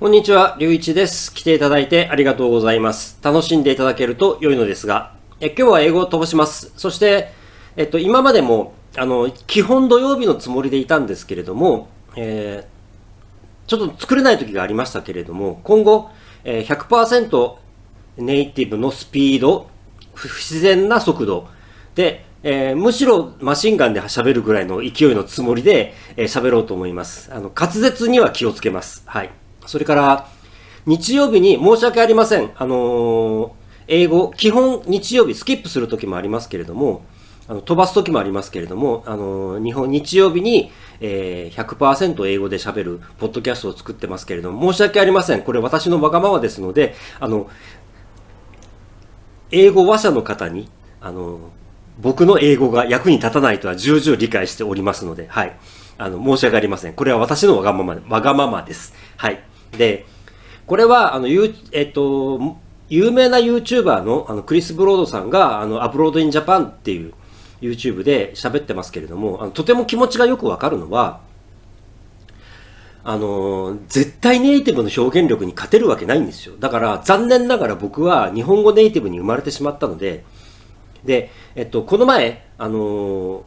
こんにちは、りゅういちです。来ていただいてありがとうございます。楽しんでいただけると良いのですが、え今日は英語を飛ばします。そして、えっと、今までも、あの、基本土曜日のつもりでいたんですけれども、えーちょっと作れない時がありましたけれども、今後、えー100%ネイティブのスピード、不自然な速度で、えーむしろマシンガンで喋るぐらいの勢いのつもりでえー喋、ろうと思います。あの、滑舌には気をつけます。はい。それから、日曜日に申し訳ありません。あのー英語、基本日曜日スキップする時もありますけれども、あの飛ばす時もありますけれども、あのー日本、日曜日に、えー100%英語で喋るポッドキャストを作ってますけれども、申し訳ありません。これ私のわがままですので、あの、英語話者の方に、あの、僕の英語が役に立たないとは重々理解しておりますので、はい。あの、申し訳ありません。これは私のわがまま、わがままです。はい。で、これは、あの、ゆえっと、有名な YouTuber のあのクリス・ブロードさんが、あの、 Abroad in Japan っていう YouTube で喋ってますけれども、あのとても気持ちがよくわかるのは、あの絶対ネイティブの表現力に勝てるわけないんですよ。だから残念ながら僕は日本語ネイティブに生まれてしまったので、で、えっと、この前、あの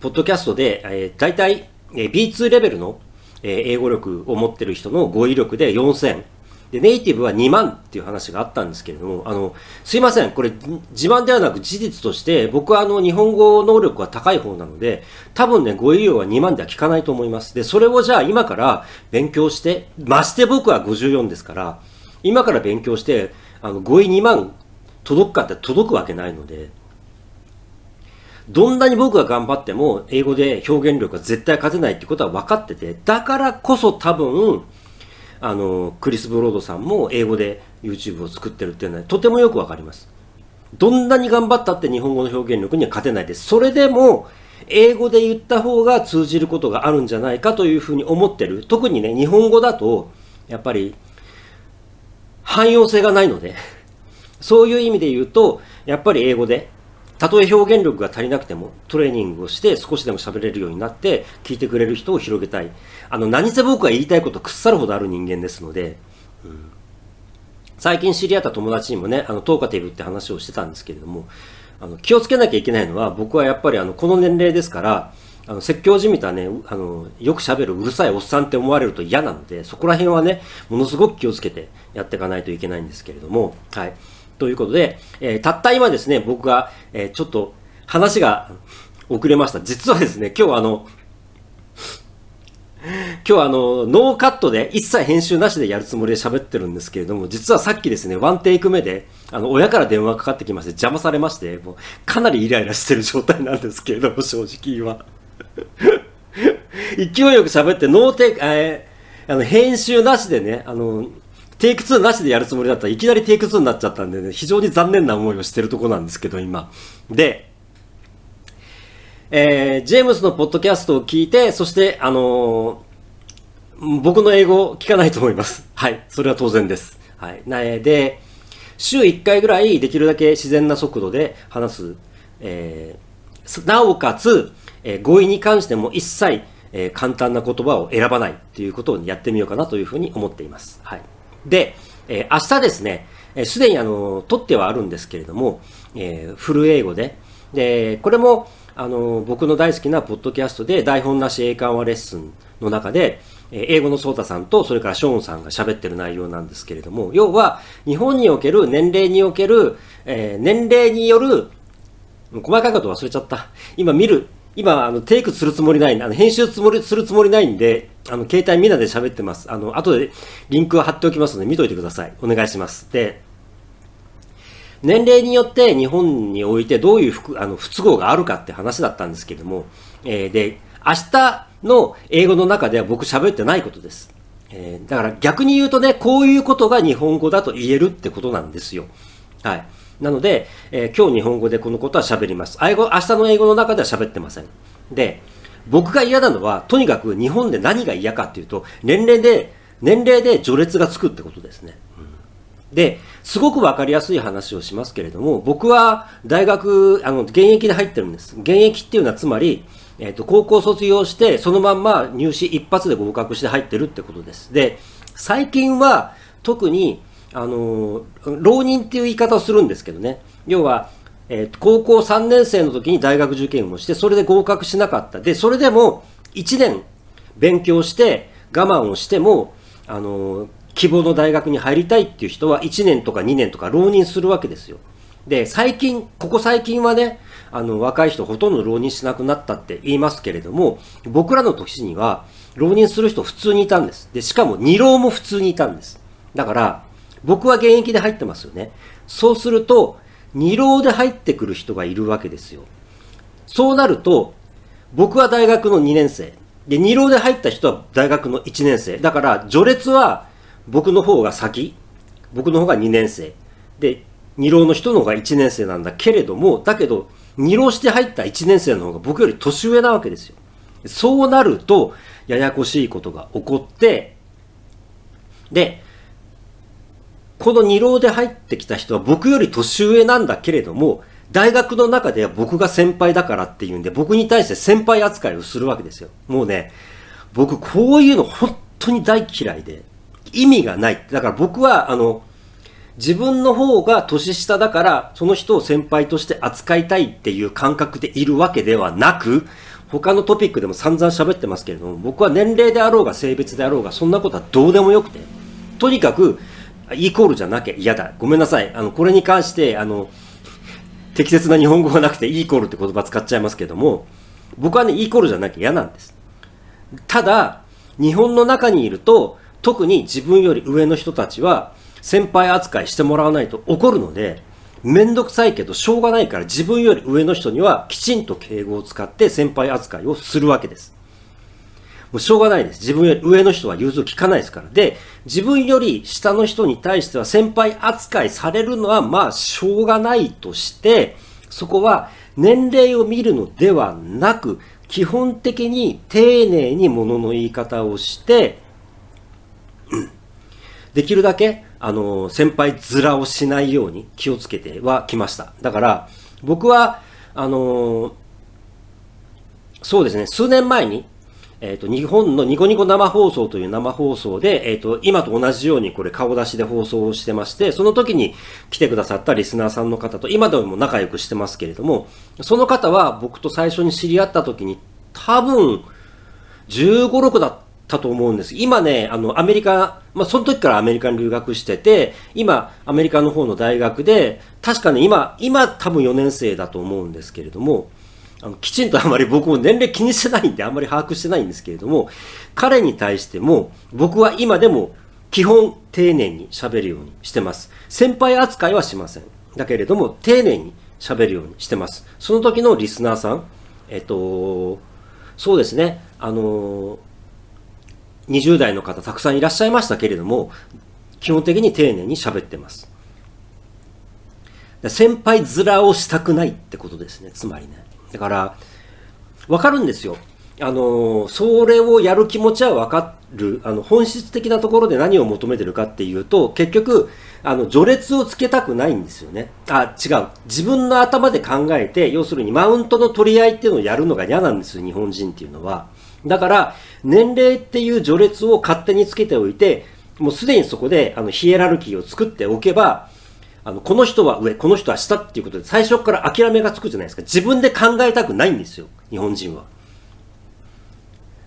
ポッドキャストで、えー、大体、えー B2 レベルの、え英語力を持ってる人の語彙力で4000。で、ネイティブは2万っていう話があったんですけれども、あの、すいません。これ、自慢ではなく事実として、僕はあの、日本語能力が高い方なので、多分ね、語彙量は2万では効かないと思います。で、それをじゃあ今から勉強して、まして僕は54ですから、今から勉強して、あの、語彙2万届くかって届くわけないので、どんなに僕が頑張っても英語で表現力が絶対勝てないってことは分かってて、だからこそ多分、あの、クリス・ブロードさんも英語で YouTube を作ってるっていうのはとてもよくわかります。どんなに頑張ったって日本語の表現力には勝てないです。それでも、英語で言った方が通じることがあるんじゃないかというふうに思ってる。特にね、日本語だと、やっぱり、汎用性がないので、そういう意味で言うと、やっぱり英語で、たとえ表現力が足りなくてもトレーニングをして少しでも喋れるようになって聞いてくれる人を広げたい。あの、何せ僕が言いたいこと腐るほどある人間ですので、うん最近知り合った友達にもね、あの、トーカティブって話をしてたんですけれども、あの、気をつけなきゃいけないのは、僕はやっぱりあの、この年齢ですから、あの、説教じみたね、あの、よく喋るうるさいおっさんって思われると嫌なので、そこら辺はね、ものすごく気をつけてやっていかないといけないんですけれども、はい。ということで、えーたった今ですね、僕が、えーちょっと話が遅れました。実はですね、今日あの、今日あの、ノーカットで一切編集なしでやるつもりで喋ってるんですけれども、実はさっきですね、ワンテイク目で、あの、親から電話かかってきまして邪魔されまして、もうかなりイライラしてる状態なんですけれども、正直言えば。勢いよく喋って、ノーテイク、えーあの、編集なしでね、あの、テイク2なしでやるつもりだったらいきなりテイク2になっちゃったんでね、非常に残念な思いをしてるとこなんですけど、今。で、えージェームスのポッドキャストを聞いて、そして、あのー僕の英語を聞かないと思います。はい。それは当然です。はい。なえで、週1回ぐらいできるだけ自然な速度で話す。えーなおかつ、えー語彙に関しても一切、えー簡単な言葉を選ばないっていうことをやってみようかなというふうに思っています。はい。で、えー明日ですね、えすでにあの、取ってはあるんですけれども、えーフル英語で、で、これも、あの、僕の大好きなポッドキャストで台本なし英会話レッスンの中で、え英語のソータさんと、それからショーンさんが喋ってる内容なんですけれども、要は、日本における年齢における、えー年齢による、細かいこと忘れちゃった。今見る、今、あの、テイクするつもりない、あの、編集つもり、するつもりないんで、あの、携帯みんなで喋ってます。あの、後でリンクを貼っておきますので、見といてください。お願いします。で、年齢によって日本においてどういう不あの不都合があるかって話だったんですけども、えーで、明日の英語の中では僕喋ってないことです。えーだから逆に言うとね、こういうことが日本語だと言えるってことなんですよ。はい。なので、えー今日日本語でこのことは喋ります。英語、明日の英語の中では喋ってません。で、僕が嫌なのは、とにかく日本で何が嫌かっていうと、年齢で、年齢で序列がつくってことですね。で、すごくわかりやすい話をしますけれども、僕は大学、あの、現役で入ってるんです。現役っていうのはつまり、えっ、と、高校卒業して、そのまんま入試一発で合格して入ってるってことです。で、最近は特に、あの、浪人っていう言い方をするんですけどね。要は、えー、高校3年生の時に大学受験をして、それで合格しなかった。で、それでも1年勉強して我慢をしても、あの、希望の大学に入りたいっていう人は1年とか2年とか浪人するわけですよ。で、最近、ここ最近はね、あの、若い人ほとんど浪人しなくなったって言いますけれども、僕らの年には、浪人する人普通にいたんです。で、しかも二浪も普通にいたんです。だから、僕は現役で入ってますよね。そうすると、二浪で入ってくる人がいるわけですよ。そうなると、僕は大学の2年生。で、二浪で入った人は大学の1年生。だから、序列は僕の方が先。僕の方が2年生。で、二浪の人の方が1年生なんだけれども、だけど、二浪して入った1年生の方が僕より年上なわけですよ。そうなると、ややこしいことが起こって、で、この二浪で入ってきた人は僕より年上なんだけれども、大学の中では僕が先輩だからっていうんで、僕に対して先輩扱いをするわけですよ。もうね、僕こういうの本当に大嫌いで、意味がない。だから僕は、あの、自分の方が年下だから、その人を先輩として扱いたいっていう感覚でいるわけではなく、他のトピックでも散々喋ってますけれども、僕は年齢であろうが性別であろうが、そんなことはどうでもよくて、とにかく、イコールじゃなきゃ嫌だ。ごめんなさい。あの、これに関して、あの、適切な日本語がなくて、イコールって言葉使っちゃいますけども、僕はね、イコールじゃなきゃ嫌なんです。ただ、日本の中にいると、特に自分より上の人たちは、先輩扱いしてもらわないと怒るので、めんどくさいけどしょうがないから自分より上の人にはきちんと敬語を使って先輩扱いをするわけです。もうしょうがないです。自分より上の人は融通聞かないですから。で、自分より下の人に対しては先輩扱いされるのはまあしょうがないとして、そこは年齢を見るのではなく、基本的に丁寧に物の言い方をして、できるだけ、あの、先輩面をしないように気をつけてはきました。だから、僕は、あの、そうですね、数年前に、えっ、ー、と、日本のニコニコ生放送という生放送で、えっ、ー、と、今と同じようにこれ顔出しで放送をしてまして、その時に来てくださったリスナーさんの方と今でも仲良くしてますけれども、その方は僕と最初に知り合った時に多分15、6だったと思うんです。今ね、あの、アメリカ、まあ、その時からアメリカに留学してて、今、アメリカの方の大学で、確かね、今、今多分4年生だと思うんですけれども、あのきちんとあまり僕も年齢気にしてないんであんまり把握してないんですけれども彼に対しても僕は今でも基本丁寧に喋るようにしてます。先輩扱いはしません。だけれども丁寧に喋るようにしてます。その時のリスナーさんえっとそうですね。あの20代の方たくさんいらっしゃいましたけれども基本的に丁寧に喋ってます。先輩面をしたくないってことですね。つまりね。だから、わかるんですよ。あの、それをやる気持ちはわかる。あの、本質的なところで何を求めてるかっていうと、結局、あの、序列をつけたくないんですよね。あ、違う。自分の頭で考えて、要するにマウントの取り合いっていうのをやるのが嫌なんですよ、日本人っていうのは。だから、年齢っていう序列を勝手につけておいて、もうすでにそこで、あの、ヒエラルキーを作っておけば、あの、この人は上、この人は下っていうことで最初から諦めがつくじゃないですか。自分で考えたくないんですよ。日本人は。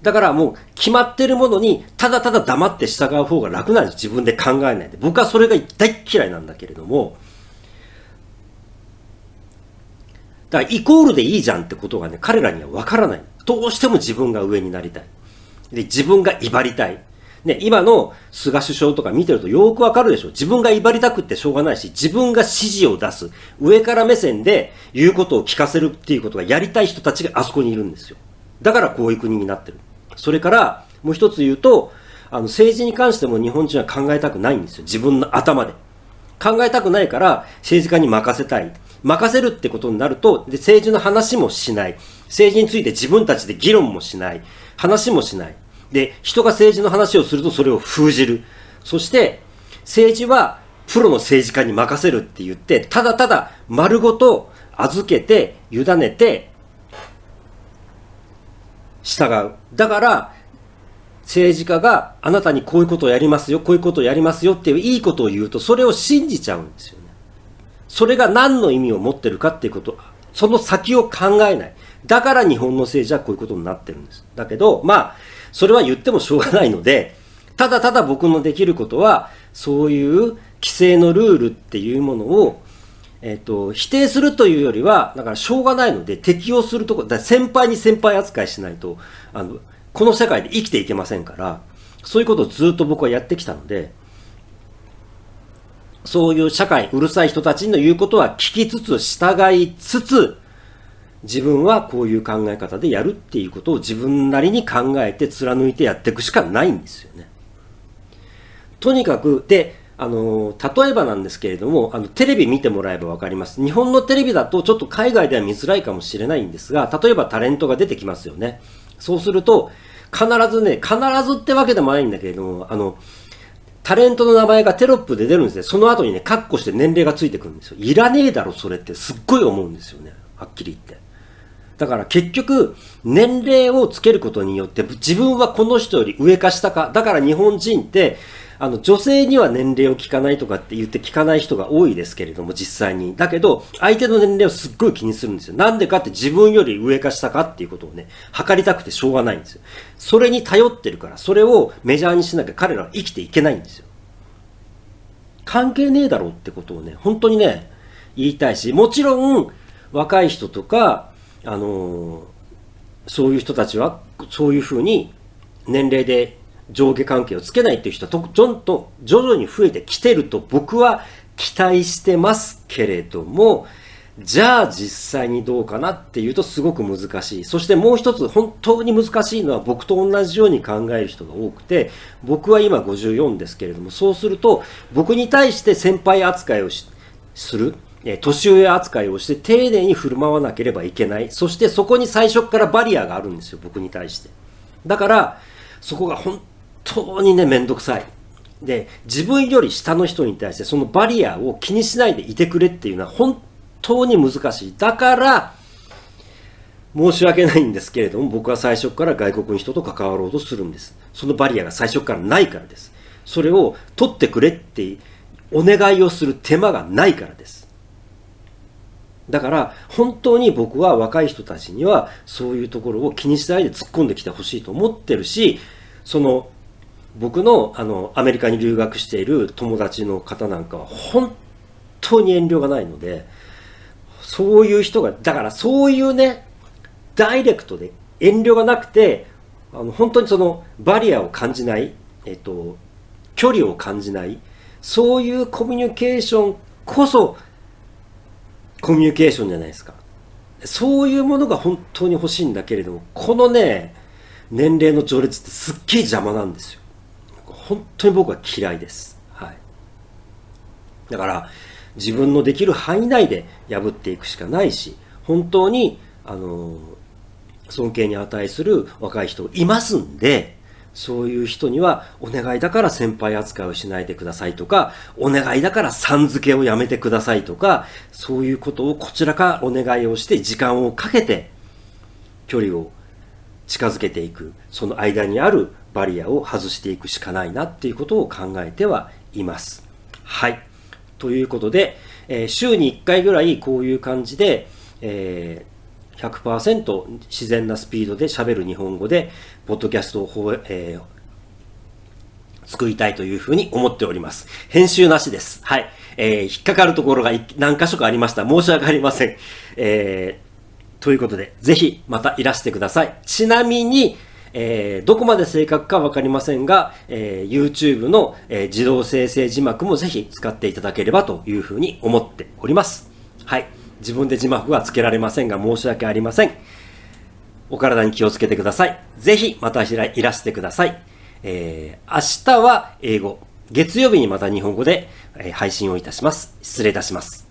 だからもう決まってるものにただただ黙って従う方が楽なんです。自分で考えないで。僕はそれが大嫌いなんだけれども、だからイコールでいいじゃんってことがね、彼らにはわからない。どうしても自分が上になりたい。で、自分が威張りたい。ね、今の菅首相とか見てるとよくわかるでしょ。自分が威張りたくってしょうがないし、自分が指示を出す。上から目線で言うことを聞かせるっていうことがやりたい人たちがあそこにいるんですよ。だからこういう国になってる。それから、もう一つ言うと、あの、政治に関しても日本人は考えたくないんですよ。自分の頭で。考えたくないから政治家に任せたい。任せるってことになると、で、政治の話もしない。政治について自分たちで議論もしない。話もしない。で、人が政治の話をするとそれを封じる。そして、政治はプロの政治家に任せるって言って、ただただ丸ごと預けて、委ねて、従う。だから、政治家があなたにこういうことをやりますよ、こういうことをやりますよっていういいことを言うと、それを信じちゃうんですよね。それが何の意味を持ってるかっていうこと、その先を考えない。だから日本の政治はこういうことになってるんです。だけど、まあ、それは言ってもしょうがないので、ただただ僕のできることは、そういう規制のルールっていうものを、えっ、と、否定するというよりは、だからしょうがないので適用するとこ、だ先輩に先輩扱いしないと、あの、この世界で生きていけませんから、そういうことをずっと僕はやってきたので、そういう社会、うるさい人たちの言うことは聞きつつ、従いつつ、自分はこういう考え方でやるっていうことを自分なりに考えて貫いてやっていくしかないんですよね。とにかく、で、あの、例えばなんですけれども、あの、テレビ見てもらえばわかります。日本のテレビだとちょっと海外では見づらいかもしれないんですが、例えばタレントが出てきますよね。そうすると、必ずね、必ずってわけでもないんだけれども、あの、タレントの名前がテロップで出るんですね。その後にね、カッコして年齢がついてくるんですよ。いらねえだろ、それってすっごい思うんですよね。はっきり言って。だから結局、年齢をつけることによって、自分はこの人より上か下か。だから日本人って、あの、女性には年齢を聞かないとかって言って聞かない人が多いですけれども、実際に。だけど、相手の年齢をすっごい気にするんですよ。なんでかって自分より上か下かっていうことをね、測りたくてしょうがないんですよ。それに頼ってるから、それをメジャーにしなきゃ彼らは生きていけないんですよ。関係ねえだろうってことをね、本当にね、言いたいし、もちろん、若い人とか、あのー、そういう人たちは、そういうふうに年齢で上下関係をつけないっていう人はと、どんどん徐々に増えてきてると僕は期待してますけれども、じゃあ実際にどうかなっていうとすごく難しい。そしてもう一つ本当に難しいのは僕と同じように考える人が多くて、僕は今54ですけれども、そうすると僕に対して先輩扱いをする。年上扱いをして丁寧に振る舞わなければいけない。そしてそこに最初からバリアがあるんですよ、僕に対して。だから、そこが本当にね、めんどくさい。で、自分より下の人に対してそのバリアを気にしないでいてくれっていうのは本当に難しい。だから、申し訳ないんですけれども、僕は最初から外国の人と関わろうとするんです。そのバリアが最初からないからです。それを取ってくれってお願いをする手間がないからです。だから、本当に僕は若い人たちには、そういうところを気にしないで突っ込んできてほしいと思ってるし、その、僕の、あの、アメリカに留学している友達の方なんかは、本当に遠慮がないので、そういう人が、だからそういうね、ダイレクトで遠慮がなくて、あの、本当にその、バリアを感じない、えっと、距離を感じない、そういうコミュニケーションこそ、コミュニケーションじゃないですか。そういうものが本当に欲しいんだけれども、このね、年齢の序列ってすっげえ邪魔なんですよ。本当に僕は嫌いです。はい。だから、自分のできる範囲内で破っていくしかないし、本当に、あの、尊敬に値する若い人いますんで、そういう人には、お願いだから先輩扱いをしないでくださいとか、お願いだからさん付けをやめてくださいとか、そういうことをこちらからお願いをして、時間をかけて、距離を近づけていく、その間にあるバリアを外していくしかないなっていうことを考えてはいます。はい。ということで、えー、週に1回ぐらいこういう感じで、えー100%自然なスピードで喋る日本語で、ポッドキャストを、えー、作りたいというふうに思っております。編集なしです。はい。えー、引っかかるところが何箇所かありました。申し訳ありません。えー、ということで、ぜひまたいらしてください。ちなみに、えー、どこまで正確かわかりませんが、えー、YouTube の、えー、自動生成字幕もぜひ使っていただければというふうに思っております。はい。自分で字幕はつけられませんが申し訳ありません。お体に気をつけてください。ぜひまたいらしてください。えー、明日は英語。月曜日にまた日本語で配信をいたします。失礼いたします。